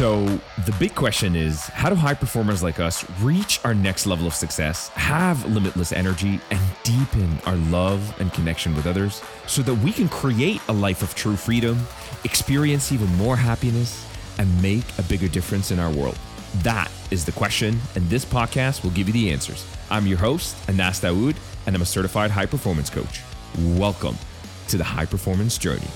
So, the big question is how do high performers like us reach our next level of success, have limitless energy, and deepen our love and connection with others so that we can create a life of true freedom, experience even more happiness, and make a bigger difference in our world? That is the question, and this podcast will give you the answers. I'm your host, Anas Dawood, and I'm a certified high performance coach. Welcome to the high performance journey.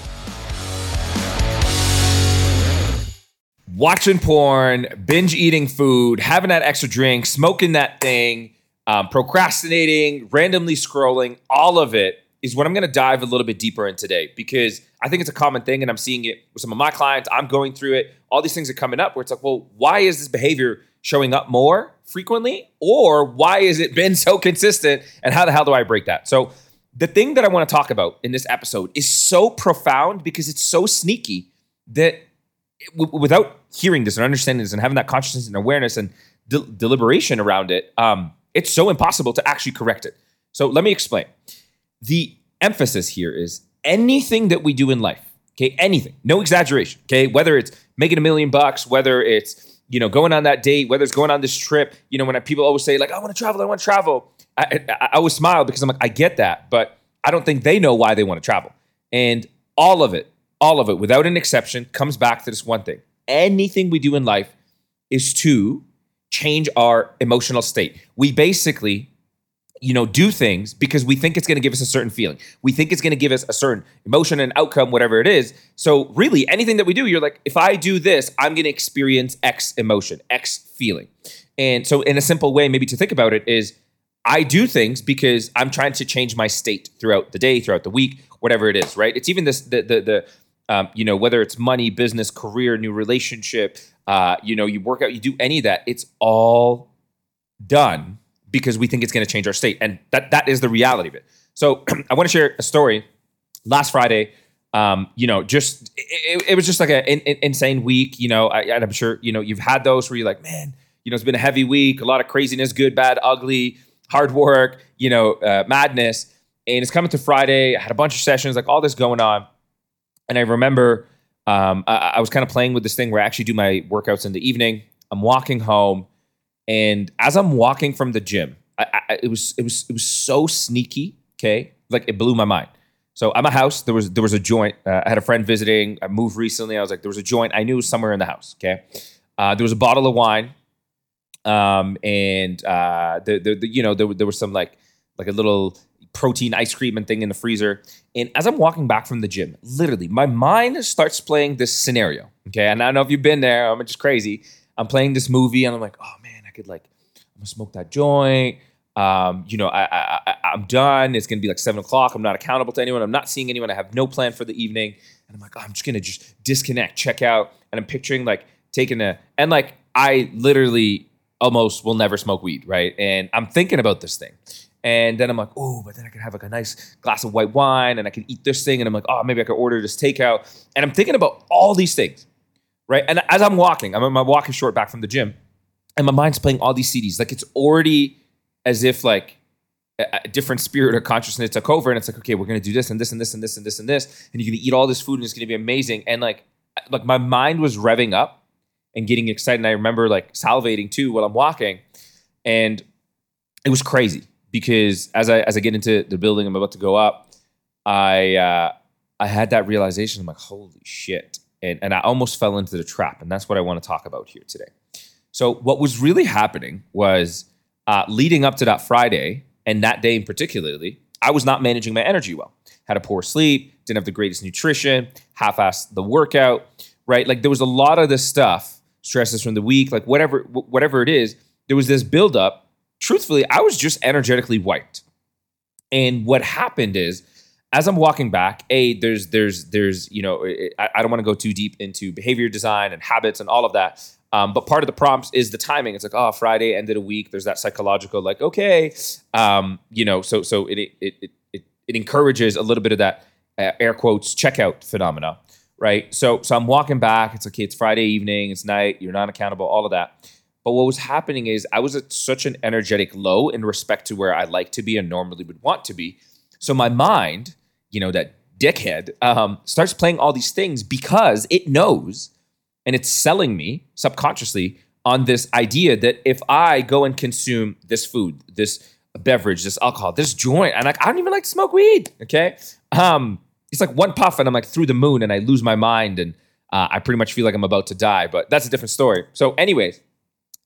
Watching porn, binge eating food, having that extra drink, smoking that thing, um, procrastinating, randomly scrolling, all of it is what I'm going to dive a little bit deeper in today because I think it's a common thing and I'm seeing it with some of my clients. I'm going through it. All these things are coming up where it's like, well, why is this behavior showing up more frequently? Or why has it been so consistent? And how the hell do I break that? So, the thing that I want to talk about in this episode is so profound because it's so sneaky that w- without hearing this and understanding this and having that consciousness and awareness and de- deliberation around it, um, it's so impossible to actually correct it. So let me explain. The emphasis here is anything that we do in life, okay, anything, no exaggeration, okay, whether it's making a million bucks, whether it's you know going on that date, whether it's going on this trip, you know, when I, people always say like, I want to travel, I want to travel, I, I, I always smile because I'm like, I get that, but I don't think they know why they want to travel, and all of it all of it, without an exception, comes back to this one thing. Anything we do in life is to change our emotional state. We basically, you know, do things because we think it's going to give us a certain feeling. We think it's going to give us a certain emotion and outcome, whatever it is. So, really, anything that we do, you're like, if I do this, I'm going to experience X emotion, X feeling. And so, in a simple way, maybe to think about it is, I do things because I'm trying to change my state throughout the day, throughout the week, whatever it is, right? It's even this the the the um, you know, whether it's money, business, career, new relationship, uh, you know, you work out, you do any of that, it's all done because we think it's going to change our state. And that that is the reality of it. So I want to share a story. Last Friday, um, you know, just it, it was just like an insane week. You know, I, and I'm sure you know you've had those where you're like, man, you know, it's been a heavy week, a lot of craziness, good, bad, ugly, hard work, you know, uh, madness. And it's coming to Friday. I had a bunch of sessions, like all this going on. And I remember um, I, I was kind of playing with this thing where I actually do my workouts in the evening. I'm walking home, and as I'm walking from the gym, I, I, it was it was it was so sneaky. Okay, like it blew my mind. So I'm at my house, there was there was a joint. Uh, I had a friend visiting. I moved recently. I was like, there was a joint. I knew somewhere in the house. Okay, uh, there was a bottle of wine, um, and uh, the, the, the you know there, there was some like like a little protein ice cream and thing in the freezer. And as I'm walking back from the gym, literally, my mind starts playing this scenario. Okay. And I don't know if you've been there, I'm just crazy. I'm playing this movie and I'm like, oh man, I could like, I'm gonna smoke that joint. Um, you know, I, I, I, am done. It's gonna be like seven o'clock. I'm not accountable to anyone. I'm not seeing anyone. I have no plan for the evening. And I'm like, oh, I'm just gonna just disconnect, check out. And I'm picturing like taking a, and like, I literally almost will never smoke weed, right? And I'm thinking about this thing. And then I'm like, oh, but then I could have like a nice glass of white wine and I could eat this thing. And I'm like, oh, maybe I could order this takeout. And I'm thinking about all these things, right? And as I'm walking, I'm on my walking short back from the gym, and my mind's playing all these CDs. Like it's already as if like a different spirit or consciousness took over. And it's like, okay, we're gonna do this and this and this and this and this and this. And you're gonna eat all this food and it's gonna be amazing. And like, like my mind was revving up and getting excited. And I remember like salivating too while I'm walking. And it was crazy because as I as I get into the building, I'm about to go up. I uh, I had that realization. I'm like, holy shit, and and I almost fell into the trap, and that's what I want to talk about here today. So what was really happening was uh, leading up to that Friday and that day in particularly, I was not managing my energy well. Had a poor sleep, didn't have the greatest nutrition, half-assed the workout, right? Like there was a lot of this stuff, stresses from the week, like whatever whatever it is. There was this buildup truthfully, I was just energetically wiped. And what happened is, as I'm walking back, a there's there's there's you know I, I don't want to go too deep into behavior design and habits and all of that. Um, but part of the prompts is the timing. It's like, oh, Friday, ended a week. There's that psychological, like, okay, um, you know, so so it it it it, it encourages a little bit of that uh, air quotes checkout phenomena, right? So so I'm walking back. It's okay. It's Friday evening. It's night. You're not accountable. All of that. But what was happening is I was at such an energetic low in respect to where I like to be and normally would want to be. So my mind, you know, that dickhead, um, starts playing all these things because it knows and it's selling me subconsciously on this idea that if I go and consume this food, this beverage, this alcohol, this joint, and like I don't even like to smoke weed. Okay, um, it's like one puff, and I'm like through the moon, and I lose my mind, and uh, I pretty much feel like I'm about to die. But that's a different story. So, anyways,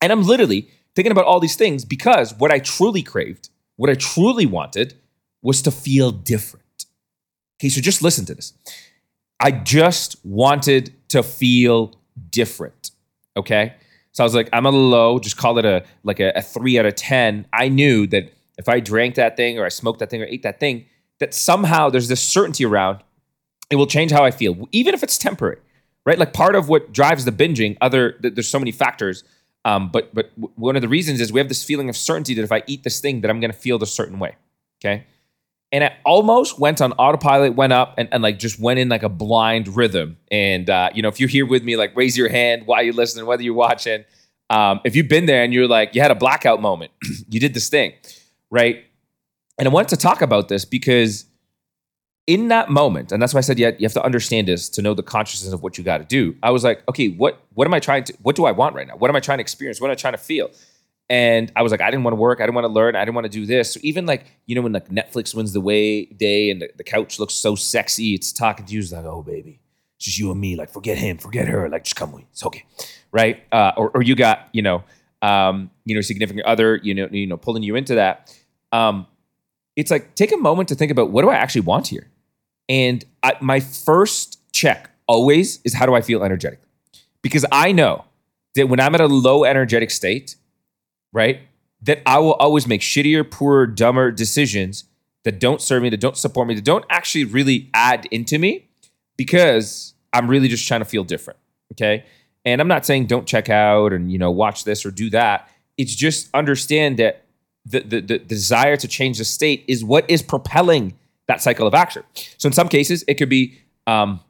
and I'm literally thinking about all these things because what I truly craved, what I truly wanted, was to feel different. Okay, so just listen to this. I just wanted to feel different. Okay. So I was like, I'm a low, just call it a like a, a three out of 10. I knew that if I drank that thing or I smoked that thing or ate that thing, that somehow there's this certainty around it will change how I feel, even if it's temporary, right? Like part of what drives the binging, other there's so many factors, um, but but one of the reasons is we have this feeling of certainty that if I eat this thing, that I'm going to feel a certain way, okay? and I almost went on autopilot, went up and, and like just went in like a blind rhythm. And uh, you know, if you're here with me, like raise your hand while you're listening, whether you're watching. Um, if you've been there and you're like, you had a blackout moment, you did this thing, right? And I wanted to talk about this because in that moment, and that's why I said yeah, you have to understand this to know the consciousness of what you got to do. I was like, okay, what what am I trying to? What do I want right now? What am I trying to experience? What am I trying to feel? And I was like, I didn't want to work. I didn't want to learn. I didn't want to do this. So even like, you know, when like Netflix wins the way day and the, the couch looks so sexy, it's talking to you. It's like, oh, baby, it's just you and me. Like, forget him, forget her. Like, just come with me. It's okay. Right. Uh, or, or you got, you know, um, you know, significant other, you know, you know, pulling you into that. Um, it's like, take a moment to think about what do I actually want here? And I, my first check always is how do I feel energetic? Because I know that when I'm at a low energetic state, right? That I will always make shittier, poorer, dumber decisions that don't serve me, that don't support me, that don't actually really add into me because I'm really just trying to feel different. Okay. And I'm not saying don't check out and, you know, watch this or do that. It's just understand that the, the, the desire to change the state is what is propelling that cycle of action. So in some cases, it could be um,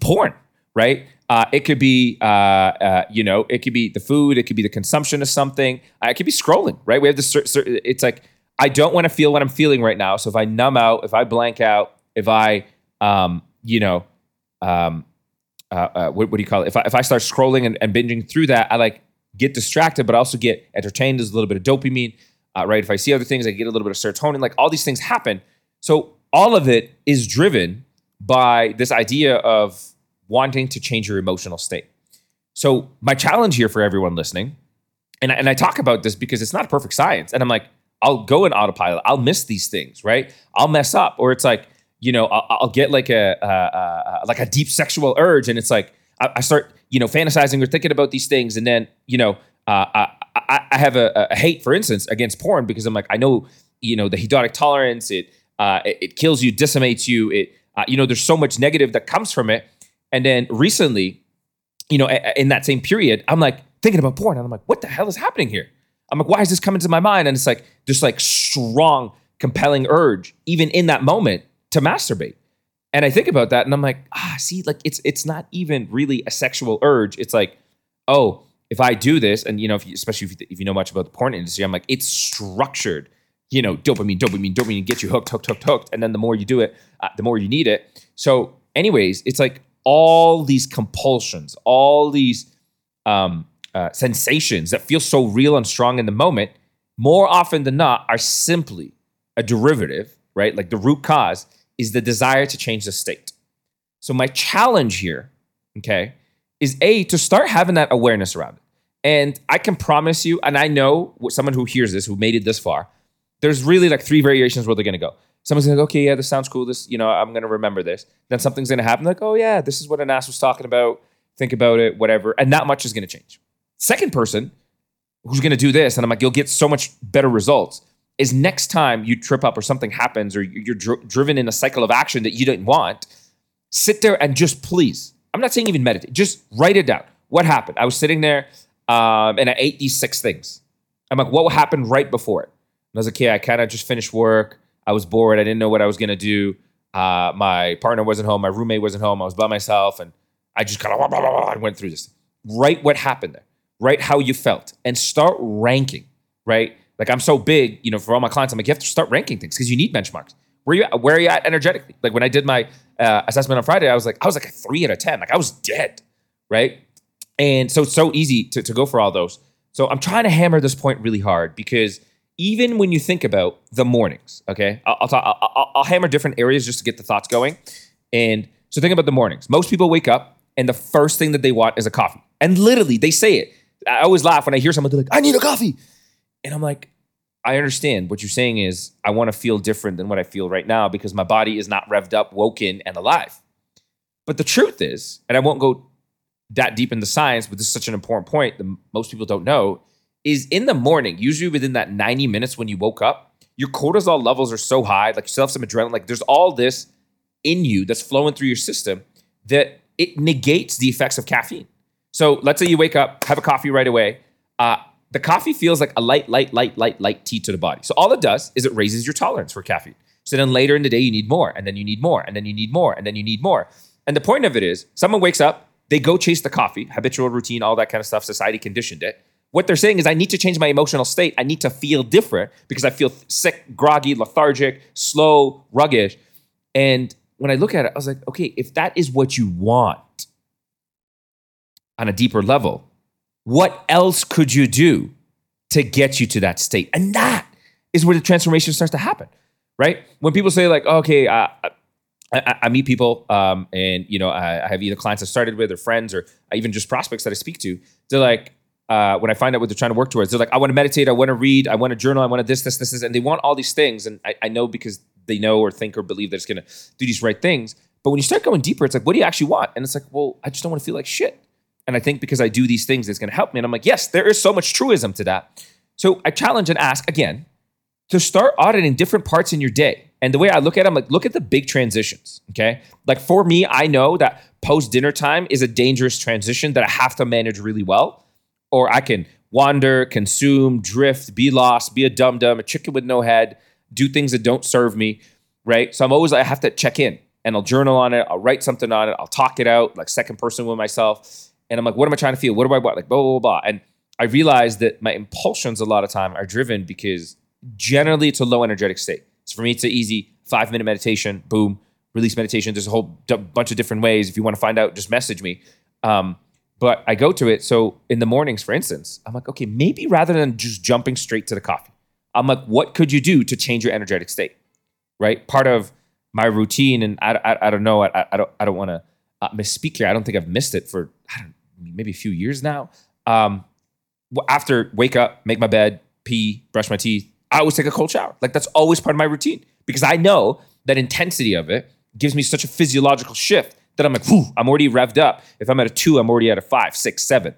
porn, right? Uh, it could be, uh, uh, you know, it could be the food. It could be the consumption of something. Uh, it could be scrolling, right? We have this. It's like I don't want to feel what I'm feeling right now. So if I numb out, if I blank out, if I, um, you know, um, uh, uh, what, what, do you call it? If I, if I start scrolling and, and, binging through that, I like get distracted, but also get entertained. There's a little bit of dopamine, right? If I see other things, I get a little bit of serotonin. Like all these things happen. So all of it is driven by this idea of wanting to change your emotional state. So, my challenge here for everyone listening, and, and I talk about this because it's not a perfect science. And I'm like, I'll go in autopilot. I'll miss these things, right? I'll mess up, or it's like, you know, I'll, I'll get like a like a deep sexual urge, and it's like I, I, start, you know, fantasizing or thinking about these things, and then, you know, uh, I, I, have a, a, hate, for instance, against porn because I'm like, I know, you know, the hedonic tolerance, it uh, it, it kills you, decimates you, it, uh, you know, there's so much negative that comes from it, and then recently, you know, in that same period, I'm like thinking about porn and I'm like, what the hell is happening here? I'm like, why is this coming to my mind? And it's like this like strong, compelling urge, even in that moment, to masturbate. And I think about that and I'm like, ah, see, like it's it's not even really a sexual urge. It's like, oh, if I do this, and you know, if you, especially if you, if you know much about the porn industry, I'm like, it's structured. You know, dopamine, dopamine, dopamine, get you hooked, hooked, hooked, hooked, and then the more you do it, uh, the more you need it. So, anyways, it's like all these compulsions, all these um, uh, sensations that feel so real and strong in the moment, more often than not, are simply a derivative, right? Like the root cause is the desire to change the state. So, my challenge here, okay, is A, to start having that awareness around it. And I can promise you, and I know someone who hears this, who made it this far, there's really like three variations where they're gonna go someone's like, okay, yeah, this sounds cool. This, you know, I'm gonna remember this. Then something's gonna happen. Like, oh yeah, this is what Anas was talking about. Think about it, whatever. And not much is gonna change. Second person who's gonna do this, and I'm like, you'll get so much better results. Is next time you trip up or something happens or you're dr- driven in a cycle of action that you didn't want, sit there and just please. I'm not saying even meditate. Just write it down. What happened? I was sitting there um, and I ate these six things. I'm like, what happened right before it? And I was like, yeah, I kind of just finished work. I was bored. I didn't know what I was gonna do. Uh, my partner wasn't home. My roommate wasn't home. I was by myself, and I just kind of went through this. Write what happened there. Write how you felt, and start ranking. Right? Like I'm so big, you know, for all my clients, I'm like, you have to start ranking things because you need benchmarks. Where you at, where are you at energetically? Like when I did my uh, assessment on Friday, I was like, I was like a three out of ten. Like I was dead. Right? And so it's so easy to, to go for all those. So I'm trying to hammer this point really hard because even when you think about the mornings, okay, I'll, I'll, talk, I'll, I'll hammer different areas just to get the thoughts going. And so think about the mornings. Most people wake up and the first thing that they want is a coffee. And literally, they say it. I always laugh when I hear someone they're like, "I need a coffee," and I'm like, I understand what you're saying is I want to feel different than what I feel right now because my body is not revved up, woken, and alive. But the truth is, and I won't go that deep into science, but this is such an important point that most people don't know, is in the morning, usually within that 90 minutes when you woke up, your cortisol levels are so high, like you still have some adrenaline, like there's all this in you that's flowing through your system that it negates the effects of caffeine. So let's say you wake up, have a coffee right away. Uh, the coffee feels like a light, light, light, light, light tea to the body. So all it does is it raises your tolerance for caffeine. So then later in the day, you need more, and then you need more, and then you need more, and then you need more. And the point of it is, someone wakes up, they go chase the coffee, habitual routine, all that kind of stuff. Society conditioned it. What they're saying is, I need to change my emotional state. I need to feel different because I feel sick, groggy, lethargic, slow, ruggish. And when I look at it, I was like, okay, if that is what you want on a deeper level, what else could you do to get you to that state? And that is where the transformation starts to happen, right? When people say like, okay, uh, I, I, meet people, um, and you know, I, I, have either clients I started with, or friends, or even just prospects that I speak to. They're like, uh, when I find out what they're trying to work towards, they're like, I want to meditate, I want to read, I want to journal, I want to this, this, this, this, and they want all these things, and I, I know because they know or think or believe that it's going to do these right things. But when you start going deeper, it's like, what do you actually want? And it's like, well, I just don't want to feel like shit. And I think because I do these things, it's going to help me. And I'm like, yes, there is so much truism to that. So I challenge and ask again to start auditing different parts in your day. And the way I look at them, like look at the big transitions. Okay. Like for me, I know that post dinner time is a dangerous transition that I have to manage really well. Or I can wander, consume, drift, be lost, be a dum dum, a chicken with no head, do things that don't serve me. Right. So I'm always, like, I have to check in and I'll journal on it. I'll write something on it. I'll talk it out like second person with myself and I'm like, what am I trying to feel? What do I want? Like, blah, blah, blah. And I realized that my impulsions a lot of time are driven because generally it's a low energetic state. So for me, it's an easy five minute meditation, boom, release meditation. There's a whole d- bunch of different ways. If you want to find out, just message me. Um, but I go to it. So in the mornings, for instance, I'm like, okay, maybe rather than just jumping straight to the coffee, I'm like, what could you do to change your energetic state? Right? Part of my routine, and I, I, I don't know, I, I don't, I don't want to uh, misspeak here. I don't think I've missed it for maybe a few years now. Um, after wake up, make my bed, pee, brush my teeth, I always take a cold shower. Like that's always part of my routine because I know that intensity of it gives me such a physiological shift that I'm like, whew, I'm already revved up. If I'm at a two, I'm already at a five, six, seven,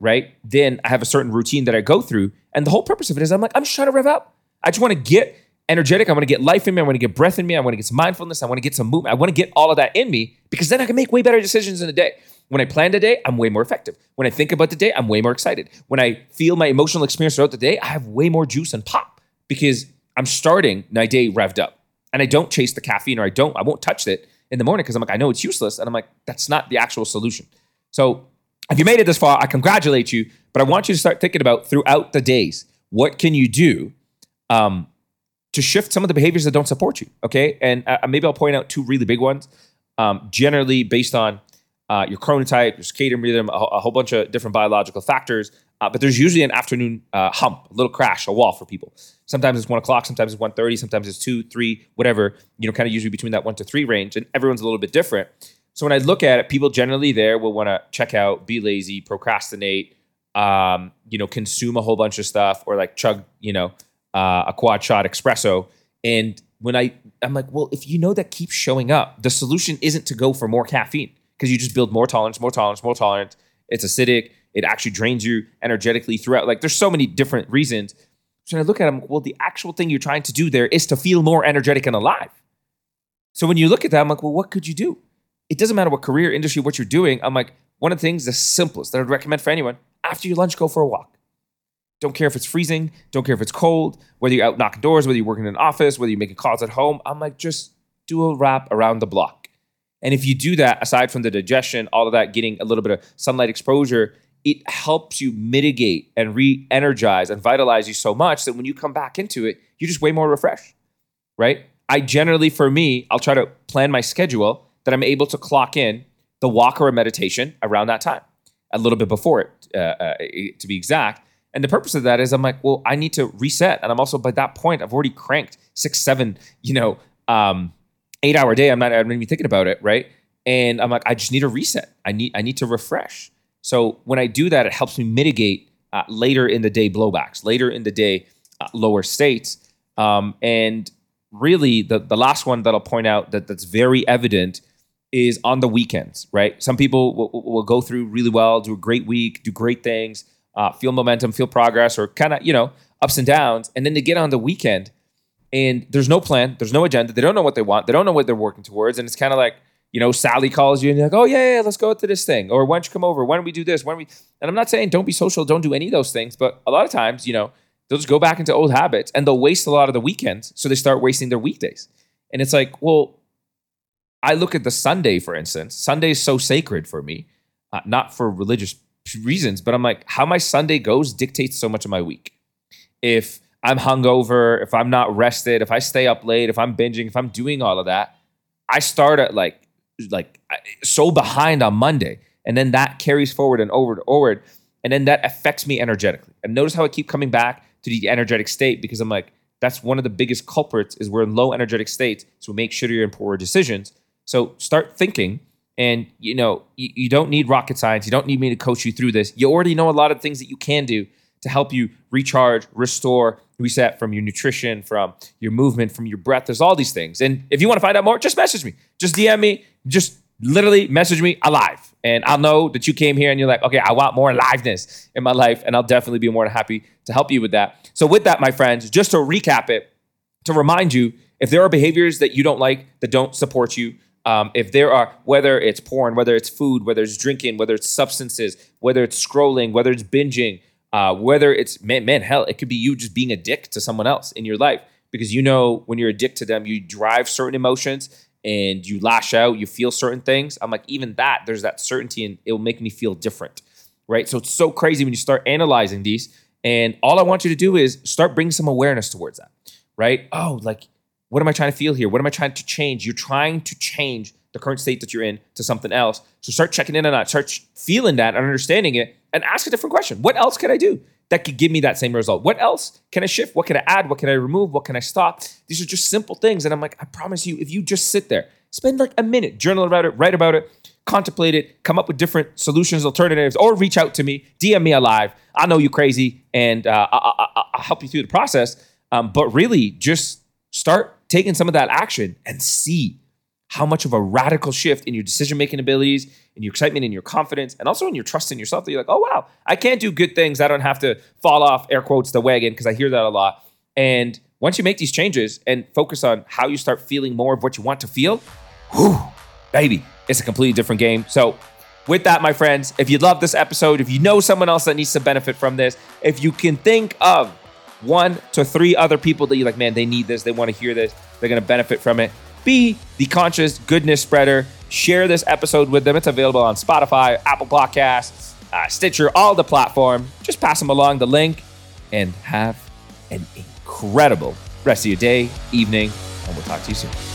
right? Then I have a certain routine that I go through. And the whole purpose of it is I'm like, I'm just trying to rev up. I just want to get energetic. I want to get life in me. I want to get breath in me. I want to get some mindfulness. I want to get some movement. I want to get all of that in me because then I can make way better decisions in the day. When I plan the day, I'm way more effective. When I think about the day, I'm way more excited. When I feel my emotional experience throughout the day, I have way more juice and pop because I'm starting my day revved up. And I don't chase the caffeine or I don't, I won't touch it in the morning because I'm like, I know it's useless. And I'm like, that's not the actual solution. So if you made it this far, I congratulate you, but I want you to start thinking about throughout the days, what can you do um, to shift some of the behaviors that don't support you? Okay. And uh, maybe I'll point out two really big ones, um, generally based on uh, your chronotype, your circadian rhythm, a, a, whole bunch of different biological factors. Uh, but there's usually an afternoon uh, hump, a little crash, a wall for people. Sometimes it's one o'clock, sometimes it's 1.30, sometimes it's two, three, whatever, you know, kind of usually between that one to three range. And everyone's a little bit different. So when I look at it, people generally there will want to check out, be lazy, procrastinate, um, you know, consume a whole bunch of stuff or like chug, you know, uh, a quad shot espresso. And when I, I'm like, well, if you know that keeps showing up, the solution isn't to go for more caffeine because you just build more tolerance, more tolerance, more tolerance. It's acidic. It actually drains you energetically throughout. Like there's so many different reasons. So I look at them, well, the actual thing you're trying to do there is to feel more energetic and alive. So when you look at that, I'm like, well, what could you do? It doesn't matter what career, industry, what you're doing. I'm like, one of the things, the simplest that I'd recommend for anyone, after your lunch, go for a walk. Don't care if it's freezing, don't care if it's cold, whether you're out knocking doors, whether you're working in an office, whether you're making calls at home. I'm like, just do a wrap around the block. And if you do that, aside from the digestion, all of that, getting a little bit of sunlight exposure, it helps you mitigate and re energize and vitalize you so much that when you come back into it, you're just way more refreshed, right? I generally, for me, I'll try to plan my schedule that I'm able to clock in the walk or meditation around that time. a little bit before it, uh, uh, to be exact. And the purpose of that is I'm like, well, I need to reset. And I'm also by that point, I've already cranked six, seven, you know, um, eight hour day. I'm not, I'm not even thinking about it, right? And I'm like, I just need a reset. I need, I need to refresh. So when I do that, it helps me mitigate uh, later in the day blowbacks, later in the day uh, lower states. Um, and really, the the last one that I'll point out that that's very evident is on the weekends, right? Some people will, will go through really well, do a great week, do great things, uh, feel momentum, feel progress, or kind of, you know, ups and downs. And then they get on the weekend and there's no plan, there's no agenda. They don't know what they want, they don't know what they're working towards. And it's kind of like, you know, Sally calls you and you're like, oh, yeah, yeah, let's go to this thing. Or why don't you come over? Why don't we do this? Why don't we? And I'm not saying don't be social, don't do any of those things. But a lot of times, you know, they'll just go back into old habits and they'll waste a lot of the weekends. So they start wasting their weekdays. And it's like, well, I look at the Sunday, for instance. Sunday is so sacred for me, uh, not for religious reasons, but I'm like, how my Sunday goes dictates so much of my week. If I'm hungover, if I'm not rested, if I stay up late, if I'm binging, if I'm doing all of that, I start at like like so behind on Monday, and then that carries forward and over and forward, and then that affects me energetically. And notice how I keep coming back to the energetic state because I'm like, that's one of the biggest culprits is we're in low energetic states, so make sure you're in poor decisions. So start thinking and you know, you, you, don't need rocket science. You don't need me to coach you through this. You already know a lot of things that you can do to help you recharge, restore, reset from your nutrition, from your movement, from your breath. There's all these things. And if you want to find out more, just message me. Just DM me. Just literally message me alive. And I'll know that you came here and you're like, okay, I want more aliveness in my life. And I'll definitely be more than happy to help you with that. So, with that, my friends, just to recap it, to remind you, if there are behaviors that you don't like, that don't support you, um, if there are, whether it's porn, whether it's food, whether it's drinking, whether it's substances, whether it's scrolling, whether it's binging, uh, whether it's, man, man, hell, it could be you just being a dick to someone else in your life because you know when you're a dick to them, you drive certain emotions and you lash out, you feel certain things. I'm like, even that, there's that certainty and it will make me feel different, right? So it's so crazy when you start analyzing these. And all I want you to do is start bringing some awareness towards that, right? Oh, like what am I trying to feel here? What am I trying to change? You're trying to change the current state that you're in to something else. So start checking in on that, start feeling that and understanding it, and ask a different question. What else can I do that could give me that same result? What else can I shift? What can I add? What can I remove? What can I stop? These are just simple things. And I'm like, I promise you, if you just sit there, spend like a minute, journal about it, write about it, contemplate it, come up with different solutions, alternatives, or reach out to me, DM me alive. I know you crazy, and uh, I- will help you through the process. Um, but really, just start taking some of that action and see how much of a radical shift in your decision making abilities, in your excitement, in your confidence, and also in your trust in yourself that you're like, oh, wow, I can't do good things. I don't have to fall off, air quotes, the wagon, because I hear that a lot. And once you make these changes and focus on how you start feeling more of what you want to feel, whew, baby, it's a completely different game. So, with that, my friends, if you love this episode, if you know someone else that needs to benefit from this, if you can think of one to three other people that you're like, man, they need this, they want to hear this, they're going to benefit from it. Be the conscious goodness spreader. Share this episode with them. It's available on Spotify, Apple Podcasts, uh, Stitcher, all the platform. Just pass them along the link and have an incredible rest of your day, evening, and we'll talk to you soon.